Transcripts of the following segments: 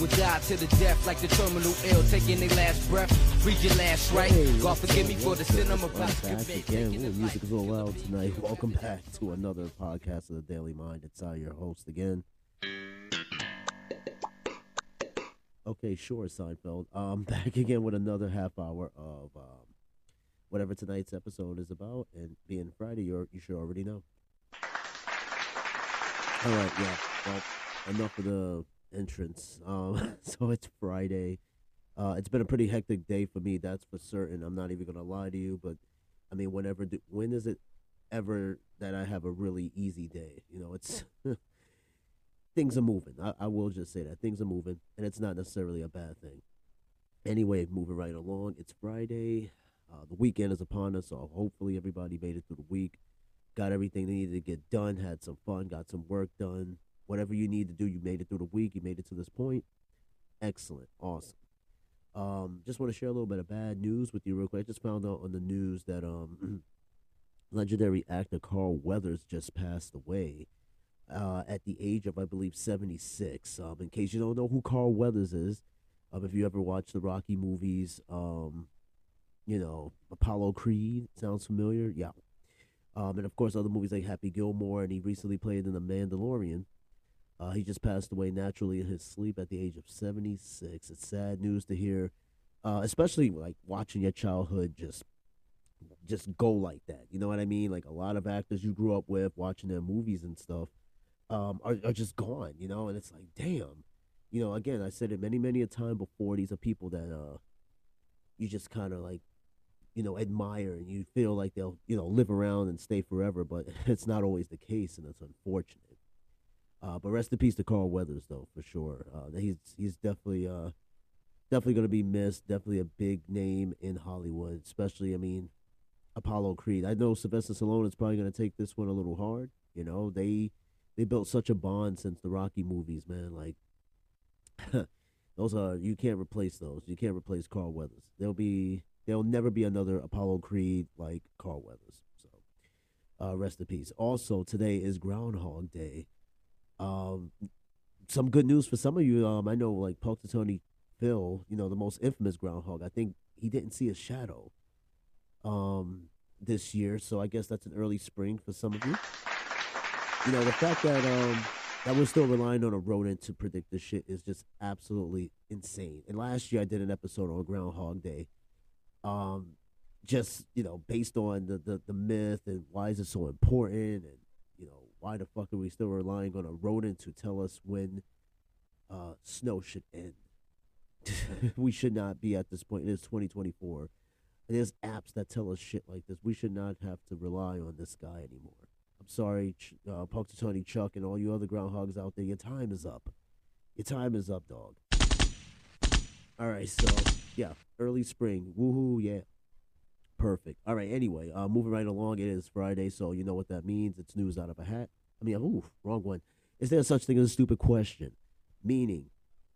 Or die to the death like the terminal ill. Taking their last breath. Read your last right. Hey, God forgive me for the sin I'm about to commit. again. Ooh, music is all loud tonight. Welcome back to another podcast of the Daily Mind. It's I, your host again. Okay, sure, Seinfeld. Um, back again with another half hour of um, whatever tonight's episode is about. And being Friday, you're, you should already know. All right, yeah. Well, enough of the entrance. Um, so it's Friday. Uh, it's been a pretty hectic day for me. That's for certain. I'm not even gonna lie to you, but I mean, whenever do, when is it ever that I have a really easy day? You know, it's things are moving. I, I will just say that things are moving, and it's not necessarily a bad thing. Anyway, moving right along. It's Friday. Uh, the weekend is upon us, so hopefully everybody made it through the week, got everything they needed to get done, had some fun, got some work done. Whatever you need to do, you made it through the week. You made it to this point. Excellent, awesome. Um, just want to share a little bit of bad news with you real quick. I just found out on the news that um, legendary actor Carl Weathers just passed away uh, at the age of, I believe, 76. Um, in case you don't know who Carl Weathers is, um, if you ever watched the Rocky movies, um, you know, Apollo Creed, sounds familiar? Yeah. Um, and of course, other movies like Happy Gilmore, and he recently played in The Mandalorian. Uh, he just passed away naturally in his sleep at the age of 76. It's sad news to hear, uh, especially like watching your childhood just just go like that. You know what I mean? Like a lot of actors you grew up with, watching their movies and stuff, um, are, are just gone. You know, and it's like, damn. You know, again, I said it many, many a time before. These are people that uh, you just kind of like, you know, admire, and you feel like they'll, you know, live around and stay forever. But it's not always the case, and it's unfortunate. Uh, but rest in peace to Carl Weathers, though, for sure. Uh, he's he's definitely uh, definitely going to be missed. Definitely a big name in Hollywood, especially. I mean, Apollo Creed. I know Sylvester Stallone is probably going to take this one a little hard. You know, they they built such a bond since the Rocky movies, man. Like those are you can't replace those. You can't replace Carl Weathers. There'll be there'll never be another Apollo Creed like Carl Weathers. So, uh, rest in peace. Also, today is Groundhog Day. Um, some good news for some of you. Um, I know like Tony Phil, you know the most infamous groundhog. I think he didn't see a shadow. Um, this year, so I guess that's an early spring for some of you. You know the fact that um that we're still relying on a rodent to predict this shit is just absolutely insane. And last year I did an episode on Groundhog Day. Um, just you know based on the the, the myth and why is it so important and why the fuck are we still relying on a rodent to tell us when uh, snow should end? we should not be at this point. It is 2024. There's apps that tell us shit like this. We should not have to rely on this guy anymore. I'm sorry, uh, Tony Chuck and all you other groundhogs out there. Your time is up. Your time is up, dog. All right, so yeah, early spring. Woohoo, yeah. Perfect. All right. Anyway, uh, moving right along. It is Friday, so you know what that means. It's news out of a hat. I mean, ooh, wrong one. Is there such thing as a stupid question? Meaning,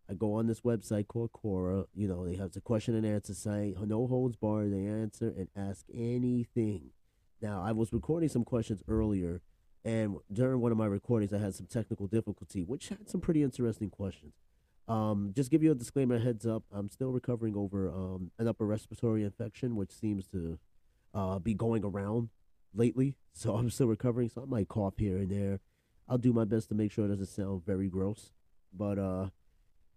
I go on this website called Quora. You know, they have the question and answer site. No holds barred. They answer and ask anything. Now, I was recording some questions earlier, and during one of my recordings, I had some technical difficulty, which had some pretty interesting questions. Um, just give you a disclaimer, heads up. I'm still recovering over um, an upper respiratory infection, which seems to uh, be going around lately. So I'm still recovering. So I might cough here and there. I'll do my best to make sure it doesn't sound very gross. But uh,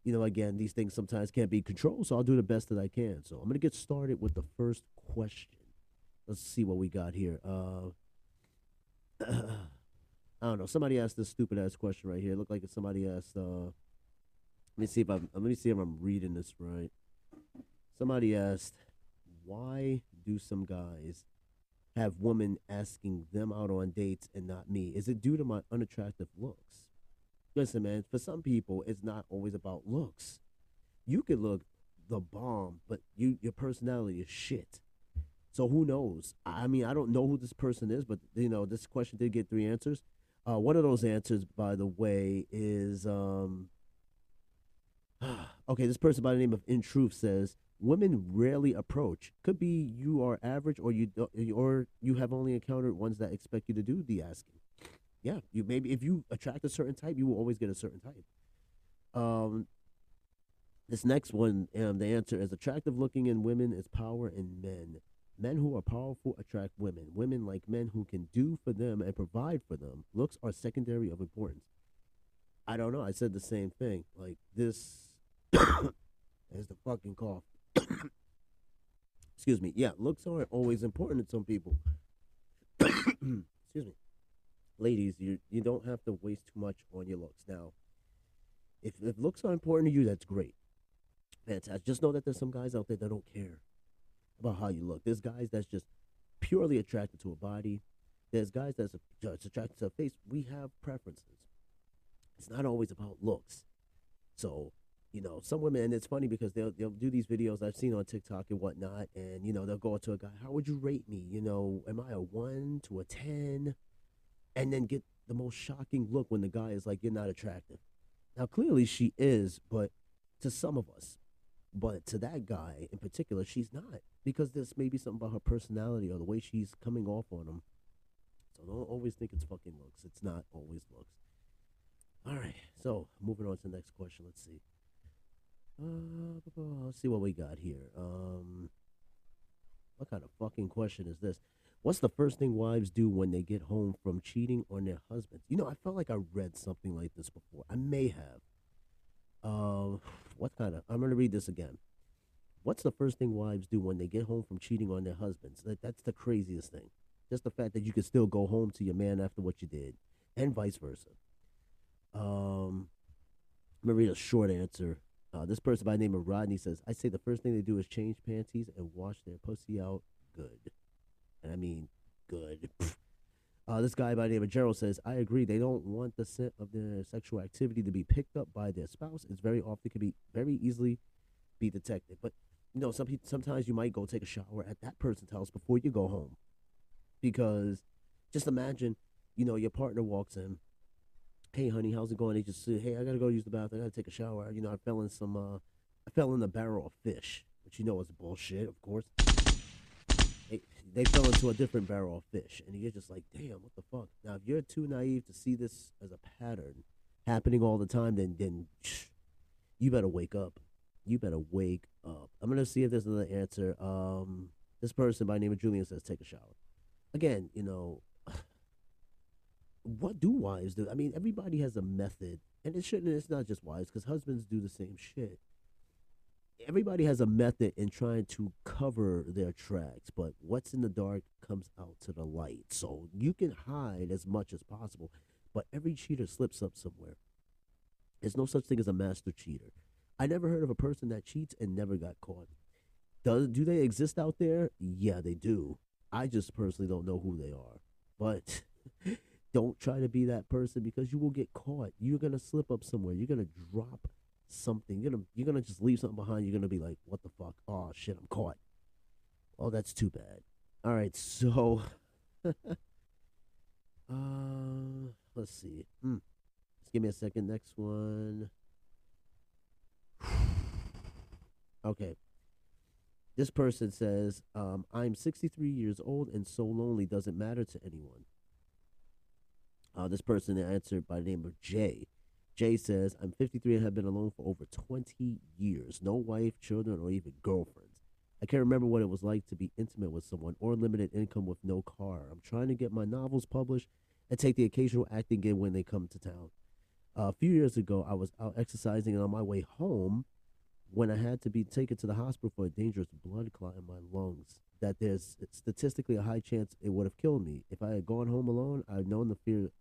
you know, again, these things sometimes can't be controlled. So I'll do the best that I can. So I'm gonna get started with the first question. Let's see what we got here. Uh, I don't know. Somebody asked this stupid ass question right here. It looked like somebody asked. Uh, let me see if I'm. Let me see if I'm reading this right. Somebody asked, "Why do some guys have women asking them out on dates and not me? Is it due to my unattractive looks?" Listen, man. For some people, it's not always about looks. You could look the bomb, but you your personality is shit. So who knows? I mean, I don't know who this person is, but you know, this question did get three answers. Uh, one of those answers, by the way, is um, okay, this person by the name of In Truth says women rarely approach. Could be you are average, or you or you have only encountered ones that expect you to do the asking. Yeah, you maybe if you attract a certain type, you will always get a certain type. Um, this next one, um, the answer is attractive looking in women is power in men. Men who are powerful attract women. Women like men who can do for them and provide for them. Looks are secondary of importance. I don't know. I said the same thing. Like this is the fucking cough. Excuse me. Yeah, looks aren't always important to some people. Excuse me. Ladies, you you don't have to waste too much on your looks. Now, if if looks are important to you, that's great. Fantastic. Just know that there's some guys out there that don't care about how you look. There's guys that's just purely attracted to a body. There's guys that's just attracted to a face. We have preferences. It's not always about looks. So, you know, some women, and it's funny because they'll they'll do these videos I've seen on TikTok and whatnot, and you know they'll go to a guy, how would you rate me? You know, am I a one to a ten? And then get the most shocking look when the guy is like, you're not attractive. Now, clearly she is, but to some of us, but to that guy in particular, she's not because there's maybe something about her personality or the way she's coming off on him. So don't always think it's fucking looks. It's not always looks. All right, so moving on to the next question. Let's see. Uh, let's see what we got here. Um, what kind of fucking question is this? What's the first thing wives do when they get home from cheating on their husbands? You know, I felt like I read something like this before. I may have. Um, what kind of? I'm gonna read this again. What's the first thing wives do when they get home from cheating on their husbands? That, that's the craziest thing. Just the fact that you can still go home to your man after what you did, and vice versa. Um, I'm gonna read a short answer. Uh, this person by the name of Rodney says, "I say the first thing they do is change panties and wash their pussy out good." And I mean, good. Uh, this guy by the name of Gerald says, "I agree. They don't want the scent of their sexual activity to be picked up by their spouse. It's very often can be very easily be detected. But you know, some people sometimes you might go take a shower at that person's house before you go home, because just imagine, you know, your partner walks in. Hey, honey, how's it going? They just say, hey, I gotta go use the bathroom. I gotta take a shower. You know, I fell in some, uh, I fell in a barrel of fish, which you know is bullshit, of course. They, they fell into a different barrel of fish, and you're just like, damn, what the fuck? Now, if you're too naive to see this as a pattern happening all the time, then then shh, you better wake up. You better wake up. I'm gonna see if there's another answer. Um, this person by name of Julian says, take a shower. Again, you know, what do wives do? I mean, everybody has a method, and it shouldn't. It's not just wives, because husbands do the same shit. Everybody has a method in trying to cover their tracks, but what's in the dark comes out to the light. So you can hide as much as possible, but every cheater slips up somewhere. There's no such thing as a master cheater. I never heard of a person that cheats and never got caught. Does do they exist out there? Yeah, they do. I just personally don't know who they are. But don't try to be that person because you will get caught. You're gonna slip up somewhere. You're gonna drop something. You're gonna you're gonna just leave something behind. You're gonna be like, what the fuck? Oh shit, I'm caught. Oh, that's too bad. All right, so uh let's see. Hmm. Just give me a second. Next one. okay. This person says, um, I'm 63 years old and so lonely doesn't matter to anyone. Uh, this person answered by the name of Jay. Jay says, I'm 53 and have been alone for over 20 years. No wife, children, or even girlfriends. I can't remember what it was like to be intimate with someone or limited income with no car. I'm trying to get my novels published and take the occasional acting gig when they come to town. Uh, a few years ago, I was out exercising and on my way home when I had to be taken to the hospital for a dangerous blood clot in my lungs. That there's statistically a high chance it would have killed me. If I had gone home alone, I'd known the fear.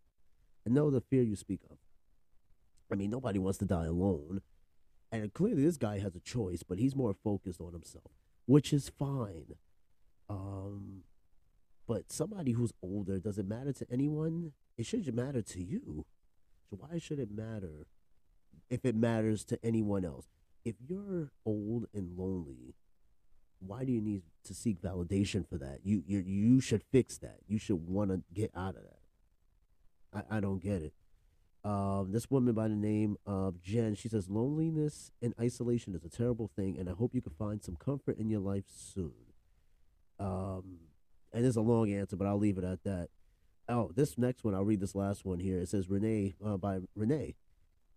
I know the fear you speak of. I mean, nobody wants to die alone. And clearly, this guy has a choice, but he's more focused on himself, which is fine. Um, but somebody who's older, does it matter to anyone? It shouldn't matter to you. So why should it matter if it matters to anyone else? If you're old and lonely, why do you need to seek validation for that? You you you should fix that. You should want to get out of that. I, I don't get it. Um, this woman by the name of Jen, she says, Loneliness and isolation is a terrible thing, and I hope you can find some comfort in your life soon. Um, and it's a long answer, but I'll leave it at that. Oh, this next one, I'll read this last one here. It says, Renee, uh, by Renee.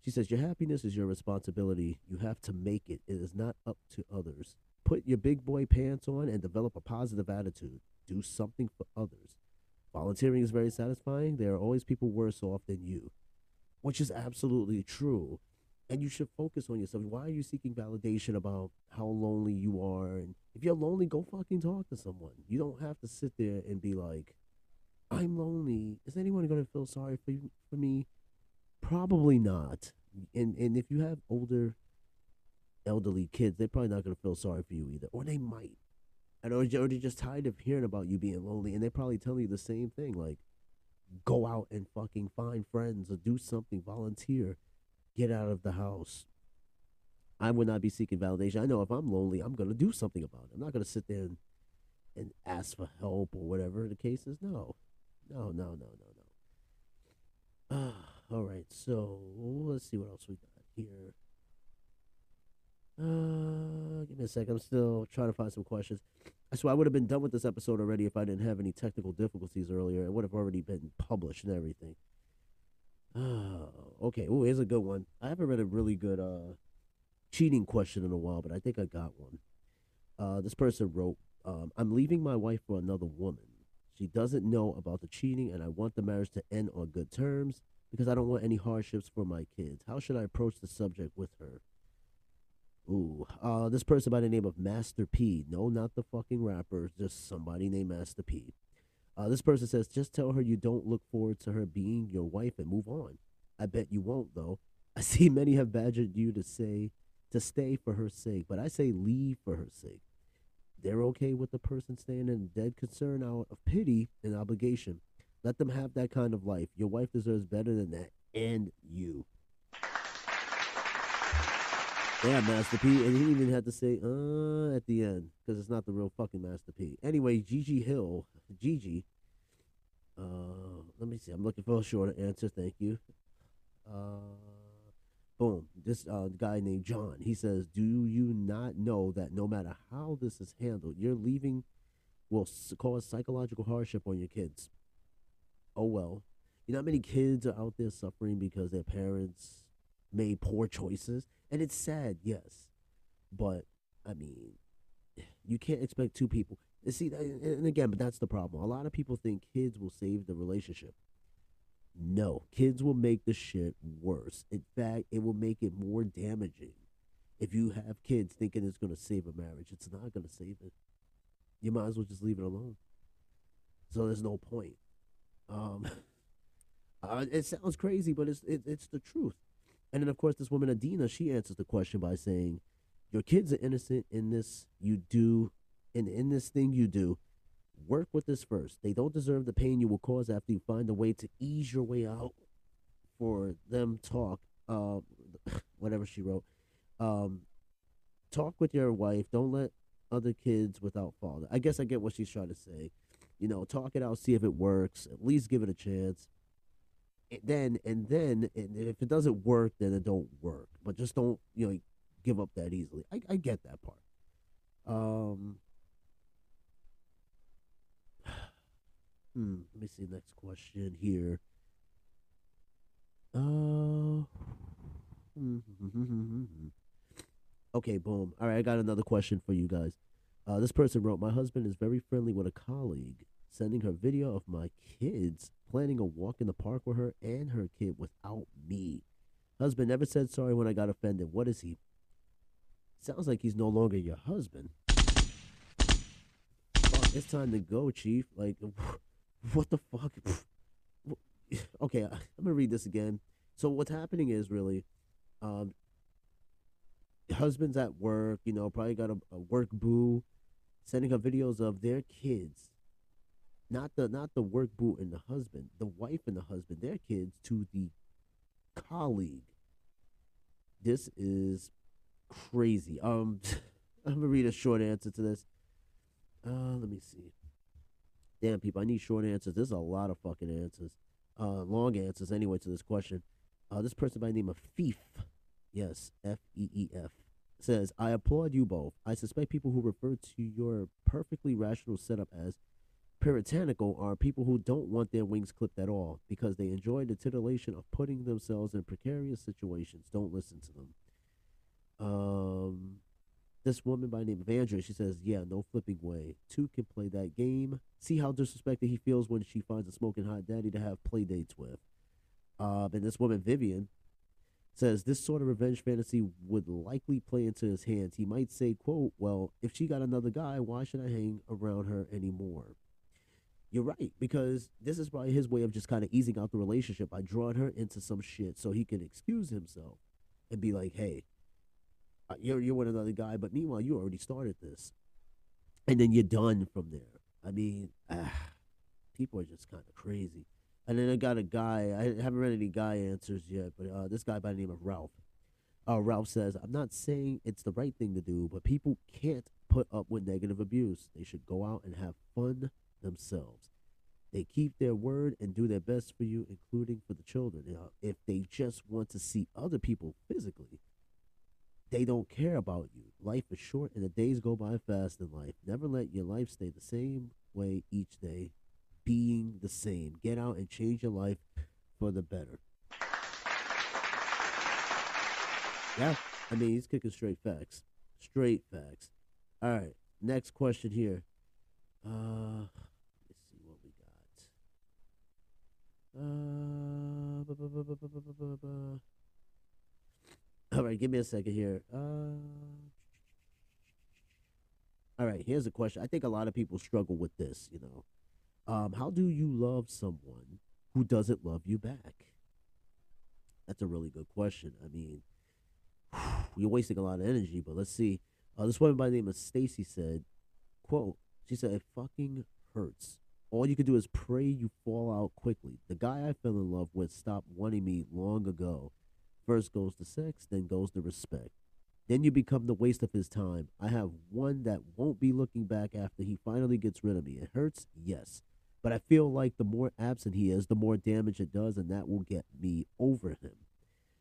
She says, Your happiness is your responsibility. You have to make it, it is not up to others. Put your big boy pants on and develop a positive attitude. Do something for others. Volunteering is very satisfying. There are always people worse off than you, which is absolutely true. And you should focus on yourself. Why are you seeking validation about how lonely you are? And if you're lonely, go fucking talk to someone. You don't have to sit there and be like, I'm lonely. Is anyone going to feel sorry for you, for me? Probably not. And and if you have older elderly kids, they're probably not going to feel sorry for you either, or they might. And or, or they're just tired of hearing about you being lonely, and they're probably telling you the same thing, like, go out and fucking find friends or do something, volunteer, get out of the house. I would not be seeking validation. I know if I'm lonely, I'm to do something about it. I'm not to sit there and, and ask for help or whatever the case is. No, no, no, no, no, no. Uh, all right, so let's see what else we got here. Uh, give me a second. I'm still trying to find some questions. So I would have been done with this episode already if I didn't have any technical difficulties earlier. It would have already been published and everything. Uh, okay. Oh, here's a good one. I haven't read a really good uh cheating question in a while, but I think I got one. Uh, this person wrote, um, "I'm leaving my wife for another woman. She doesn't know about the cheating, and I want the marriage to end on good terms because I don't want any hardships for my kids. How should I approach the subject with her?" Ooh, uh, this person by the name of Master P. No, not the fucking rapper, just somebody named Master P. Uh, this person says, just tell her you don't look forward to her being your wife and move on. I bet you won't, though. I see many have badgered you to say to stay for her sake, but I say leave for her sake. They're okay with the person staying in dead concern out of pity and obligation. Let them have that kind of life. Your wife deserves better than that, and you. Yeah, Master P. And he even had to say, uh, at the end, because it's not the real fucking Master P. Anyway, Gigi Hill, Gigi, uh, let me see. I'm looking for a shorter answer. Thank you. Uh, boom. This uh, guy named John, he says, Do you not know that no matter how this is handled, you're leaving will cause psychological hardship on your kids? Oh, well. You know how many kids are out there suffering because their parents made poor choices? And it's sad, yes. But, I mean, you can't expect two people. See, and again, but that's the problem. A lot of people think kids will save the relationship. No, kids will make the shit worse. In fact, it will make it more damaging. If you have kids thinking it's going to save a marriage, it's not going to save it. You might as well just leave it alone. So there's no point. Um, uh, it sounds crazy, but it's it, it's the truth. And then, of course, this woman, Adina, she answers the question by saying, Your kids are innocent in this you do, and in this thing you do. Work with this first. They don't deserve the pain you will cause after you find a way to ease your way out for them. Talk, uh, whatever she wrote. Um, talk with your wife. Don't let other kids without father. I guess I get what she's trying to say. You know, talk it out, see if it works. At least give it a chance then and then and if it doesn't work then it don't work. But just don't you know give up that easily. I, I get that part. Um hmm let me see next question here. Uh okay boom. All right i got another question for you guys. Uh, this person wrote my husband is very friendly with a colleague sending her video of my kids planning a walk in the park with her and her kid without me. Husband never said sorry when I got offended. What is he? Sounds like he's no longer your husband. Fuck, it's time to go, Chief. Like, what the fuck? Okay, I'm gonna read this again. So what's happening is really, um, husband's at work. You know, probably got a, a work boo, sending her videos of their kids not the not the work boot and the husband, the wife and the husband, their kids to the colleague. This is crazy. Um, I'm gonna read a short answer to this. Uh, let me see. Damn people, I need short answers. There's a lot of fucking answers. Uh, long answers anyway to this question. Uh, this person by the name of Feef, yes, F E E F, says, I applaud you both. I suspect people who refer to your perfectly rational setup as puritanical are people who don't want their wings clipped at all because they enjoy the titillation of putting themselves in precarious situations. Don't listen to them. Um, this woman by the name of Andrea, she says, Yeah, no flipping way. Two can play that game. See how disrespected he feels when she finds a smoking hot daddy to have play dates with. Uh, and this woman, Vivian, says this sort of revenge fantasy would likely play into his hands. He might say, quote, Well, if she got another guy, why should I hang around her anymore? You're right, because this is probably his way of just kind of easing out the relationship by drawing her into some shit so he can excuse himself and be like, hey, uh, you're, you're with another guy, but meanwhile, you already started this. And then you're done from there. I mean, ah, people are just kind of crazy. And then I got a guy, I haven't read any guy answers yet, but uh, this guy by the name of Ralph. Uh, Ralph says, I'm not saying it's the right thing to do, but people can't put up with negative abuse. They should go out and have fun themselves. They keep their word and do their best for you, including for the children. If they just want to see other people physically, they don't care about you. Life is short and the days go by fast in life. Never let your life stay the same way each day, being the same. Get out and change your life for the better. Yeah, I mean, he's kicking straight facts. Straight facts. All right, next question here. Uh, let's see what we got. Uh, all right, give me a second here. Uh, all right, here's a question. I think a lot of people struggle with this. You know, um, how do you love someone who doesn't love you back? That's a really good question. I mean, you're wasting a lot of energy, but let's see. Uh, this woman by the name of Stacy said, "quote She said it fucking hurts. All you can do is pray you fall out quickly. The guy I fell in love with stopped wanting me long ago. First goes the sex, then goes the respect. Then you become the waste of his time. I have one that won't be looking back after he finally gets rid of me. It hurts, yes. But I feel like the more absent he is, the more damage it does, and that will get me over him.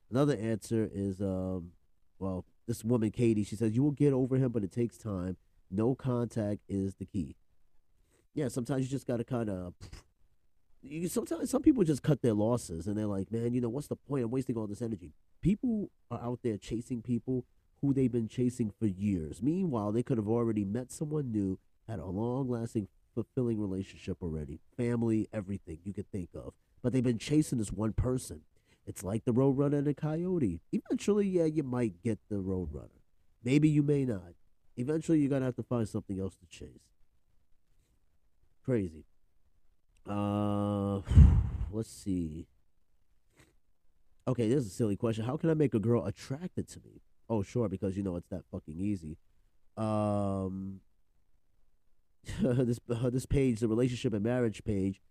Another answer is, um, well, this woman, Katie, she says, You will get over him, but it takes time. No contact is the key. Yeah, sometimes you just got to kind of you sometimes some people just cut their losses and they're like, man, you know, what's the point? I'm wasting all this energy. People are out there chasing people who they've been chasing for years. Meanwhile, they could have already met someone new, had a long lasting, fulfilling relationship already, family, everything you could think of. But they've been chasing this one person. It's like the Roadrunner and the Coyote. Eventually, yeah, you might get the Roadrunner. Maybe you may not. Eventually, you're to have to find something else to chase. Crazy. Uh, let's see. Okay, this is a silly question. How can I make a girl attracted to me? Oh, sure, because you know it's that fucking easy. Um, this uh, this page, the relationship and marriage page,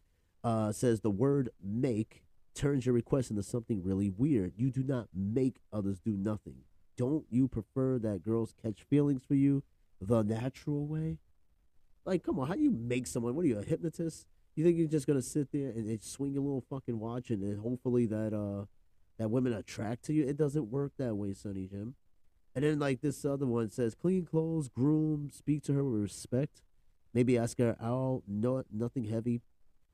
uh, says the word "make" turns your request into something really weird. You do not make others do nothing. Don't you prefer that girls catch feelings for you the natural way? Like, come on, how do you make someone? What are you, a hypnotist? You think you're just gonna sit there and, and swing your little fucking watch and then hopefully that uh that women attract to you? It doesn't work that way, Sonny Jim. And then like this other one says, clean clothes, groom, speak to her with respect. Maybe ask her out, no, nothing heavy.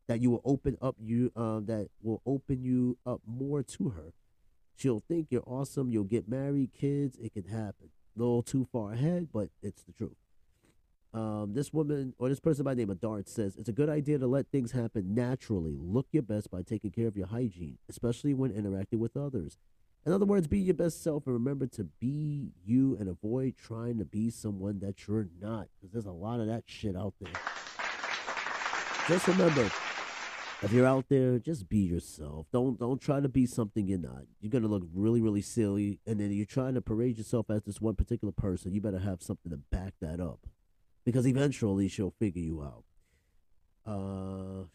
That you will open up you um that will open you up more to her. She'll think you're awesome. You'll get married, kids. It can happen. A little too far ahead, but it's the truth. Um, this woman or this person by name of Dart says it's a good idea to let things happen naturally. Look your best by taking care of your hygiene, especially when interacting with others. In other words, be your best self and remember to be you and avoid trying to be someone that you're not because there's a lot of that shit out there. Just remember, if you're out there, just be yourself. Don't don't try to be something you're not. You're gonna look really really silly, and then you're trying to parade yourself as this one particular person. You better have something to back that up because eventually she'll figure you out. Uh,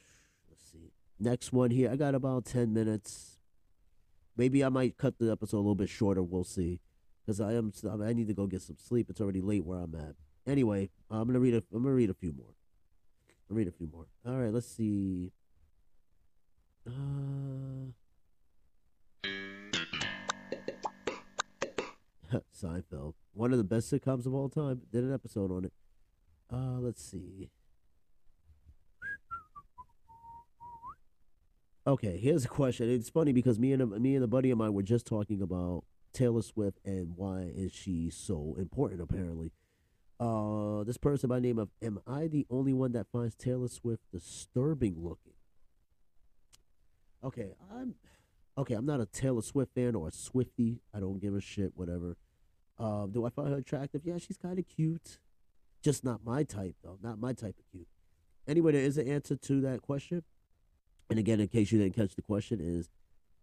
let's see. Next one here. I got about 10 minutes. Maybe I might cut the episode a little bit shorter. We'll see. Because I am, I need to go get some sleep. It's already late where I'm at. Anyway, I'm gonna read a, I'm gonna read a few more. I'll read a few more. All right, let's see. Uh, Seinfeld, one of the best sitcoms of all time. Did an episode on it. Uh, let's see. Okay, here's a question. It's funny because me and me and a buddy of mine were just talking about Taylor Swift and why is she so important apparently. Uh, this person by name of Am I the only one that finds Taylor Swift disturbing looking? Okay, I'm okay. I'm not a Taylor Swift fan or a Swifty. I don't give a shit. Whatever. Um, do I find her attractive? Yeah, she's kind of cute. Just not my type though. Not my type of cute. Anyway, there is an answer to that question. And again, in case you didn't catch the question, is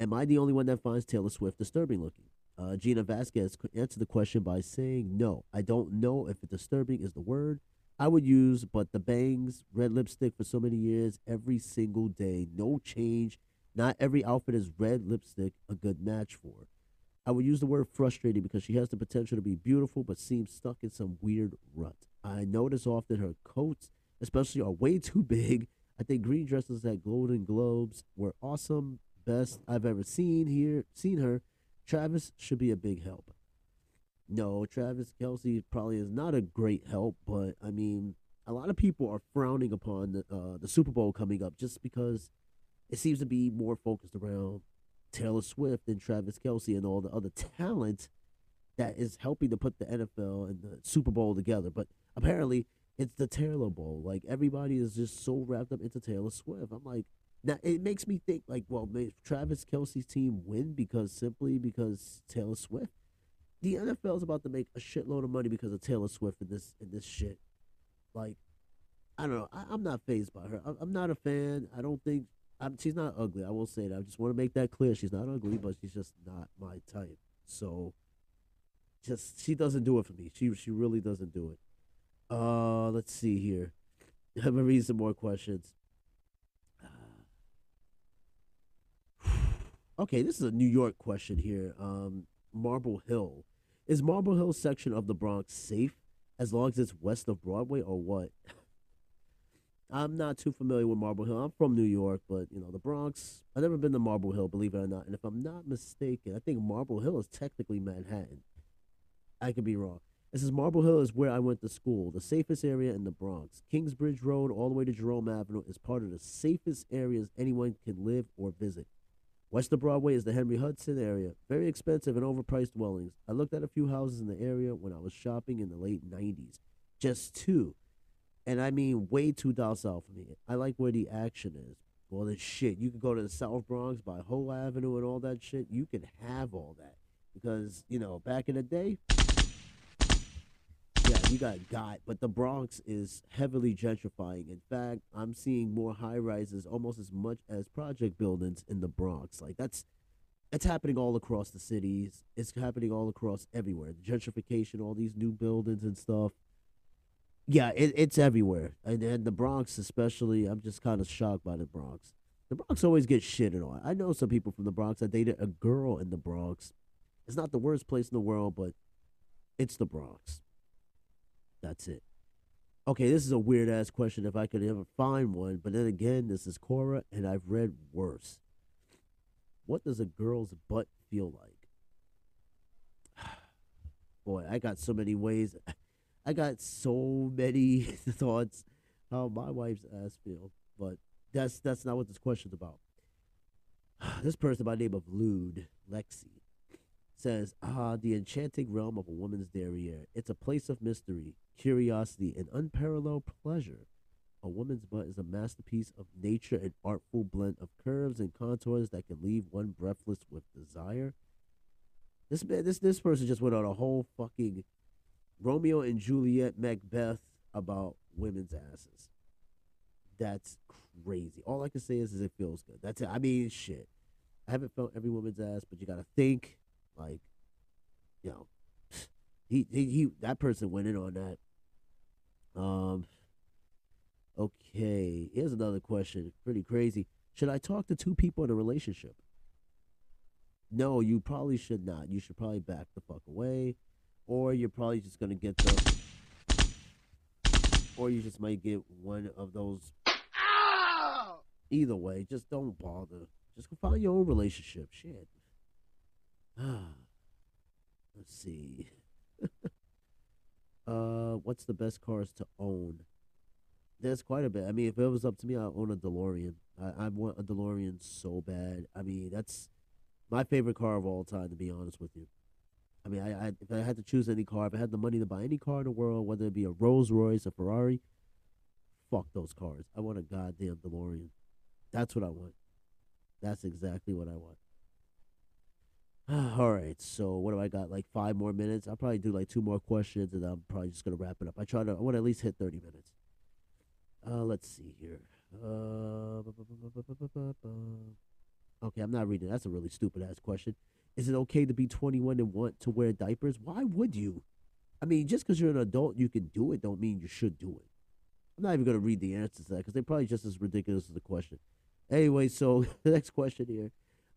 Am I the only one that finds Taylor Swift disturbing looking? Uh, Gina Vasquez answered the question by saying, No, I don't know if disturbing is the word I would use, but the bangs, red lipstick for so many years, every single day, no change. Not every outfit is red lipstick a good match for. I would use the word frustrating because she has the potential to be beautiful but seems stuck in some weird rut. I notice often her coats, especially, are way too big. I think green dresses at Golden Globes were awesome, best I've ever seen here, seen her Travis should be a big help. No, Travis Kelce probably is not a great help, but I mean, a lot of people are frowning upon the, uh, the Super Bowl coming up just because it seems to be more focused around Taylor Swift and Travis Kelce and all the other talent that is helping to put the NFL and the Super Bowl together. But apparently, it's the Taylor Bowl. Like everybody is just so wrapped up into Taylor Swift. I'm like, now it makes me think like, well, may Travis Kelce's team win because simply because Taylor Swift. The NFL is about to make a shitload of money because of Taylor Swift in this in this shit. Like, I don't know. I, am not phased by her. I, I'm not a fan. I don't think I'm, she's not ugly. I will say that. I just want to make that clear. She's not ugly, but she's just not my type. So, just she doesn't do it for me. She she really doesn't do it. Uh, let's see here. I'm gonna read some more questions. Okay, this is a New York question here. Um, Marble Hill. Is Marble Hill section of the Bronx safe as long as it's west of Broadway or what? I'm not too familiar with Marble Hill. I'm from New York, but you know, the Bronx, I've never been to Marble Hill, believe it or not. And if I'm not mistaken, I think Marble Hill is technically Manhattan. I could be wrong. It says Marble Hill is where I went to school, the safest area in the Bronx. Kingsbridge Road all the way to Jerome Avenue is part of the safest areas anyone can live or visit. West of Broadway is the Henry Hudson area. Very expensive and overpriced dwellings. I looked at a few houses in the area when I was shopping in the late 90s. Just two. And I mean way too docile for me. I like where the action is. Well, the shit. You can go to the South Bronx by Whole Avenue and all that shit. You can have all that. Because, you know, back in the day, yeah, you got got, but the Bronx is heavily gentrifying. In fact, I'm seeing more high rises almost as much as project buildings in the Bronx. Like that's it's happening all across the cities. It's happening all across everywhere. The gentrification, all these new buildings and stuff. Yeah, it, it's everywhere, and and the Bronx especially. I'm just kind of shocked by the Bronx. The Bronx always gets shitted on. I know some people from the Bronx. I dated a girl in the Bronx. It's not the worst place in the world, but it's the Bronx. That's it. Okay, this is a weird ass question if I could ever find one, but then again, this is Quora, and I've read worse. What does a girl's butt feel like? Boy, I got so many ways. I got so many thoughts how my wife's ass feel, but that's that's not what this question's about. This person by the name of Lude Lexi says, Ah, the enchanting realm of a woman's derriere. It's a place of mystery, curiosity, and unparalleled pleasure. A woman's butt is a masterpiece of nature, an artful blend of curves and contours that can leave one breathless with desire. This man, this this person just went on a whole fucking Romeo and Juliet Macbeth about women's asses. That's crazy. All I can say is, is it feels good. That's it. I mean, shit. I haven't felt every woman's ass, but you gotta think like, you know, he, he, he that person went in on that. Um. Okay, here's another question. Pretty crazy. Should I talk to two people in a relationship? No, you probably should not. You should probably back the fuck away, or you're probably just gonna get the, or you just might get one of those. Either way, just don't bother. Just go find your own relationship. Shit. Let's see. uh, what's the best cars to own? There's quite a bit. I mean, if it was up to me, I'd own a DeLorean. I, I want a DeLorean so bad. I mean, that's my favorite car of all time, to be honest with you. I mean, I, I if I had to choose any car, if I had the money to buy any car in the world, whether it be a Rolls Royce, a Ferrari, fuck those cars. I want a goddamn DeLorean. That's what I want. That's exactly what I want. All right, so what do I got? Like five more minutes. I'll probably do like two more questions, and I'm probably just gonna wrap it up. I try to. I want to at least hit thirty minutes. Uh, let's see here. Uh, okay, I'm not reading. That's a really stupid ass question. Is it okay to be 21 and want to wear diapers? Why would you? I mean, just because you're an adult, you can do it. Don't mean you should do it. I'm not even gonna read the answers to that because they're probably just as ridiculous as the question. Anyway, so the next question here.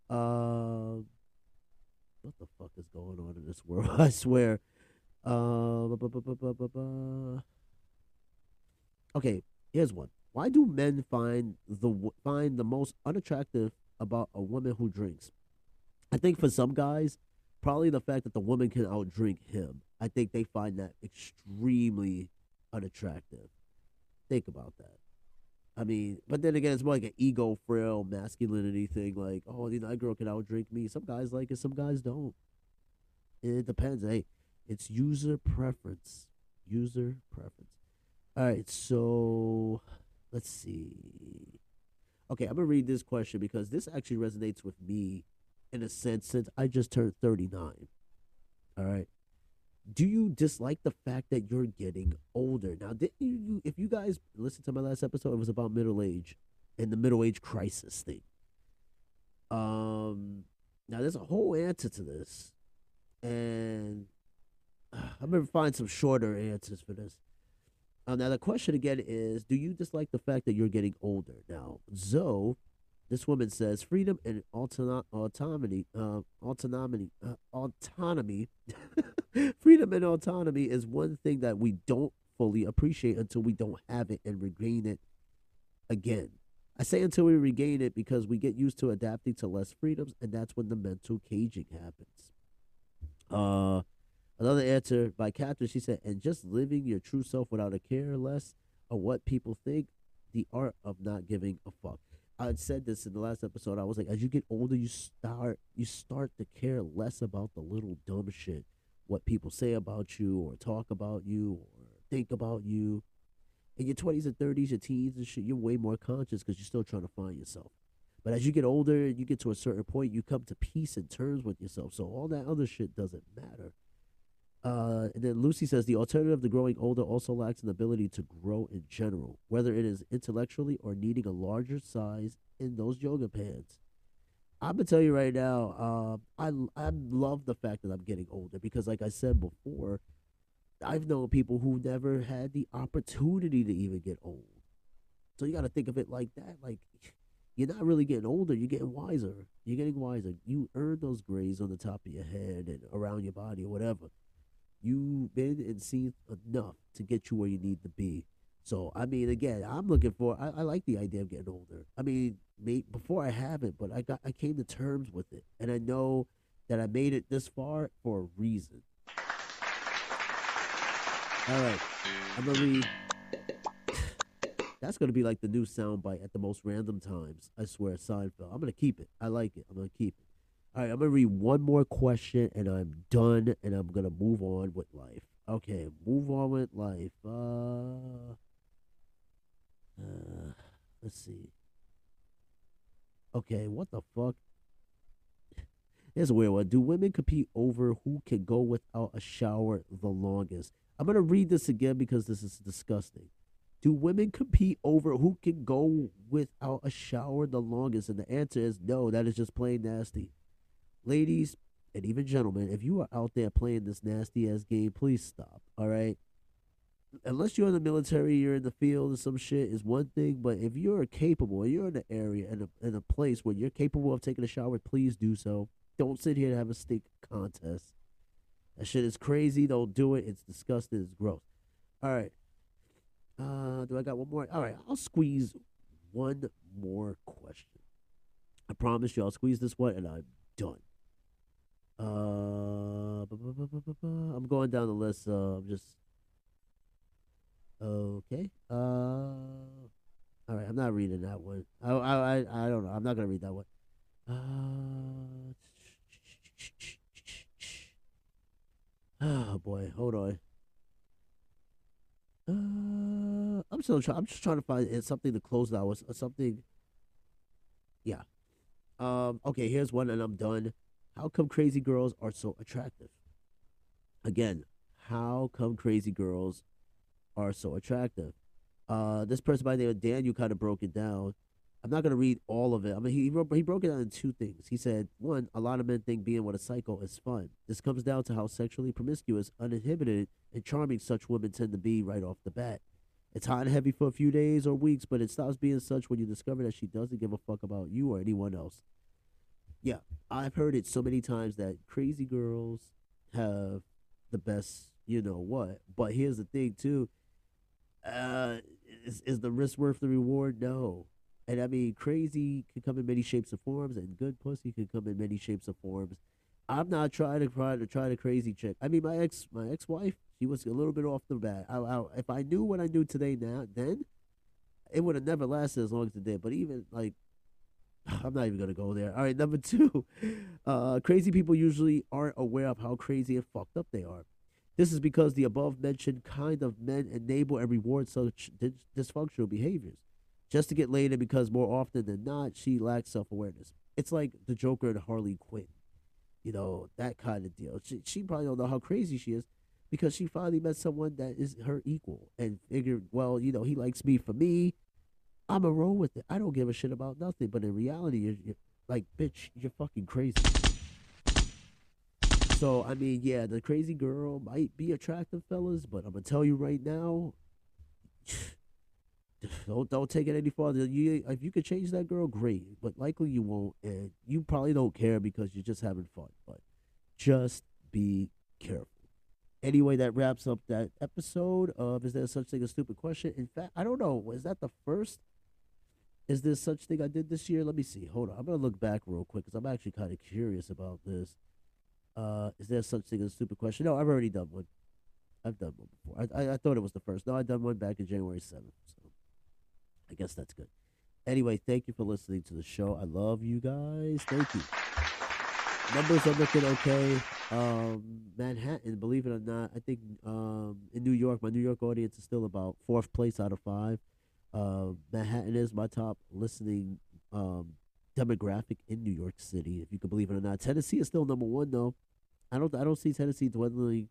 Uh, what the fuck is going on in this world? I swear. Uh, okay, here's one. Why do men find the find the most unattractive about a woman who drinks? I think for some guys, probably the fact that the woman can outdrink him. I think they find that extremely unattractive. Think about that. I mean, but then again, it's more like an ego frail masculinity thing. Like, oh, the that girl can outdrink me. Some guys like it, some guys don't. It depends. Hey, it's user preference. User preference. All right, so let's see. Okay, I'm gonna read this question because this actually resonates with me in a sense since I just turned 39. All right do you dislike the fact that you're getting older? Now, didn't you, if you guys listen to my last episode, it was about middle age and the middle age crisis thing. Um, now there's a whole answer to this, and uh, I'm gonna find some shorter answers for this. Uh, now the question again is: Do you dislike the fact that you're getting older? Now, Zoe this woman says freedom and autono- autonomy, uh, autonomy, uh, autonomy, freedom and autonomy is one thing that we don't fully appreciate until we don't have it and regain it again. I say until we regain it because we get used to adapting to less freedoms, and that's when the mental caging happens. Uh, another answer by Catherine. She said, "And just living your true self without a care less of what people think, the art of not giving a fuck." I said this in the last episode. I was like, as you get older, you start you start to care less about the little dumb shit, what people say about you or talk about you or think about you. In your twenties and thirties, your teens and shit, you're way more conscious because you're still trying to find yourself. But as you get older, and you get to a certain point, you come to peace and terms with yourself. So all that other shit doesn't matter. Uh, and then Lucy says the alternative to growing older also lacks an ability to grow in general, whether it is intellectually or needing a larger size in those yoga pants. I'm gonna tell you right now, uh, I I love the fact that I'm getting older because, like I said before, I've known people who never had the opportunity to even get old. So you got to think of it like that. Like you're not really getting older; you're getting wiser. You're getting wiser. You earn those grays on the top of your head and around your body or whatever. You've been and seen enough to get you where you need to be. So I mean, again, I'm looking for. I, I like the idea of getting older. I mean, may, before I haven't, but I got I came to terms with it, and I know that I made it this far for a reason. All right, I'm gonna read. That's gonna be like the new soundbite at the most random times. I swear, Seinfeld. I'm gonna keep it. I like it. I'm gonna keep it. All right, I'm gonna read one more question and I'm done, and I'm gonna move on with life. Okay, move on with life. Uh, uh let's see. Okay, what the fuck? Here's a weird one. Do women compete over who can go without a shower the longest? I'm gonna read this again because this is disgusting. Do women compete over who can go without a shower the longest? And the answer is no. That is just plain nasty ladies, and even gentlemen, if you are out there playing this nasty ass game, please stop. All right. Unless you're in the military, you're in the field or some shit is one thing. But if you're capable, you're in an area and a, in a place where you're capable of taking a shower, please do so. Don't sit here and have a stink contest. That shit is crazy. Don't do it. It's disgusting. It's gross. All right. Uh, do I got one more? All right. I'll squeeze one more question. I promise you, I'll squeeze this one and I'm done. Uh, I'm going down the list. Uh, I'm just okay. Uh, all right. I'm not reading that one. I I I, I don't know. I'm not gonna read that one. Uh, oh boy, hold on. Uh, I'm still trying. I'm just trying to find something to close that with. Something. Yeah. Um. Okay. Here's one, and I'm done. How come crazy girls are so attractive? Again, how come crazy girls are so attractive? Uh, this person by the name of Dan, you kind of broke it down. I'm not gonna read all of it. I mean, he wrote, he broke it down in two things. He said, one, a lot of men think being with a psycho is fun. This comes down to how sexually promiscuous, uninhibited, and charming such women tend to be right off the bat. It's hot and heavy for a few days or weeks, but it stops being such when you discover that she doesn't give a fuck about you or anyone else. Yeah, I've heard it so many times that crazy girls have the best, you know what. But here's the thing, too. Uh, is, is the risk worth the reward? No. And I mean, crazy can come in many shapes and forms, and good pussy can come in many shapes and forms. I'm not trying to try to try to crazy chick. I mean, my ex, my ex-wife, she was a little bit off the bat. I, I, if I knew what I knew today now, then it would have never lasted as long as it did. But even like, I'm not even gonna go there. All right, number two, uh, crazy people usually aren't aware of how crazy and fucked up they are. This is because the above mentioned kind of men enable and reward such dysfunctional behaviors just to get laid because more often than not, she lacks self awareness. It's like the Joker and Harley Quinn, you know, that kind of deal. She, she probably don't know how crazy she is because she finally met someone that is her equal and figured, well, you know, he likes me for me. I'm a roll with it. I don't give a shit about nothing. But in reality, you're, you're like, bitch, you're fucking crazy. So I mean, yeah, the crazy girl might be attractive, fellas, but I'm gonna tell you right now, don't don't take it any farther. You if you could change that girl, great, but likely you won't, and you probably don't care because you're just having fun. But just be careful. Anyway, that wraps up that episode of Is There Such Thing as Stupid Question? In fact, I don't know. Was that the first? Is there such thing I did this year? Let me see. Hold on. I'm gonna look back real quick because I'm actually kind of curious about this. Uh, is there such thing as a stupid question? No, I've already done one. I've done one before. I, I, I thought it was the first. No, I done one back in January seventh. So I guess that's good. Anyway, thank you for listening to the show. I love you guys. Thank you. Numbers are looking okay. Um, Manhattan, believe it or not, I think um, in New York, my New York audience is still about fourth place out of five. Uh, Manhattan is my top listening um, demographic in New York City, if you can believe it or not. Tennessee is still number one, though. I don't, I don't see Tennessee dwindling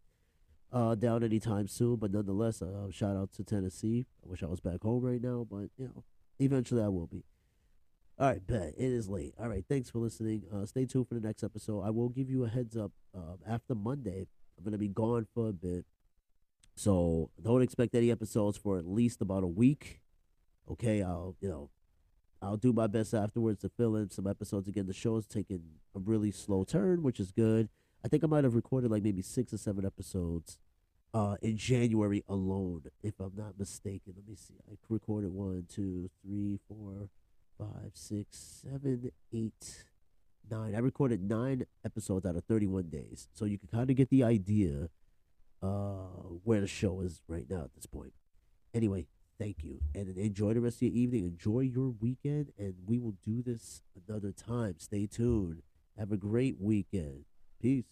uh, down anytime soon. But nonetheless, uh, shout out to Tennessee. I wish I was back home right now, but you know, eventually I will be. All right, bet it is late. All right, thanks for listening. Uh, stay tuned for the next episode. I will give you a heads up. Uh, after Monday, I'm gonna be gone for a bit, so don't expect any episodes for at least about a week. Okay, I'll you know, I'll do my best afterwards to fill in some episodes again. The show is taking a really slow turn, which is good. I think I might have recorded like maybe six or seven episodes uh, in January alone, if I'm not mistaken. Let me see. I recorded one, two, three, four, five, six, seven, eight, nine. I recorded nine episodes out of 31 days. So you can kind of get the idea uh, where the show is right now at this point. Anyway, Thank you. And enjoy the rest of your evening. Enjoy your weekend. And we will do this another time. Stay tuned. Have a great weekend. Peace.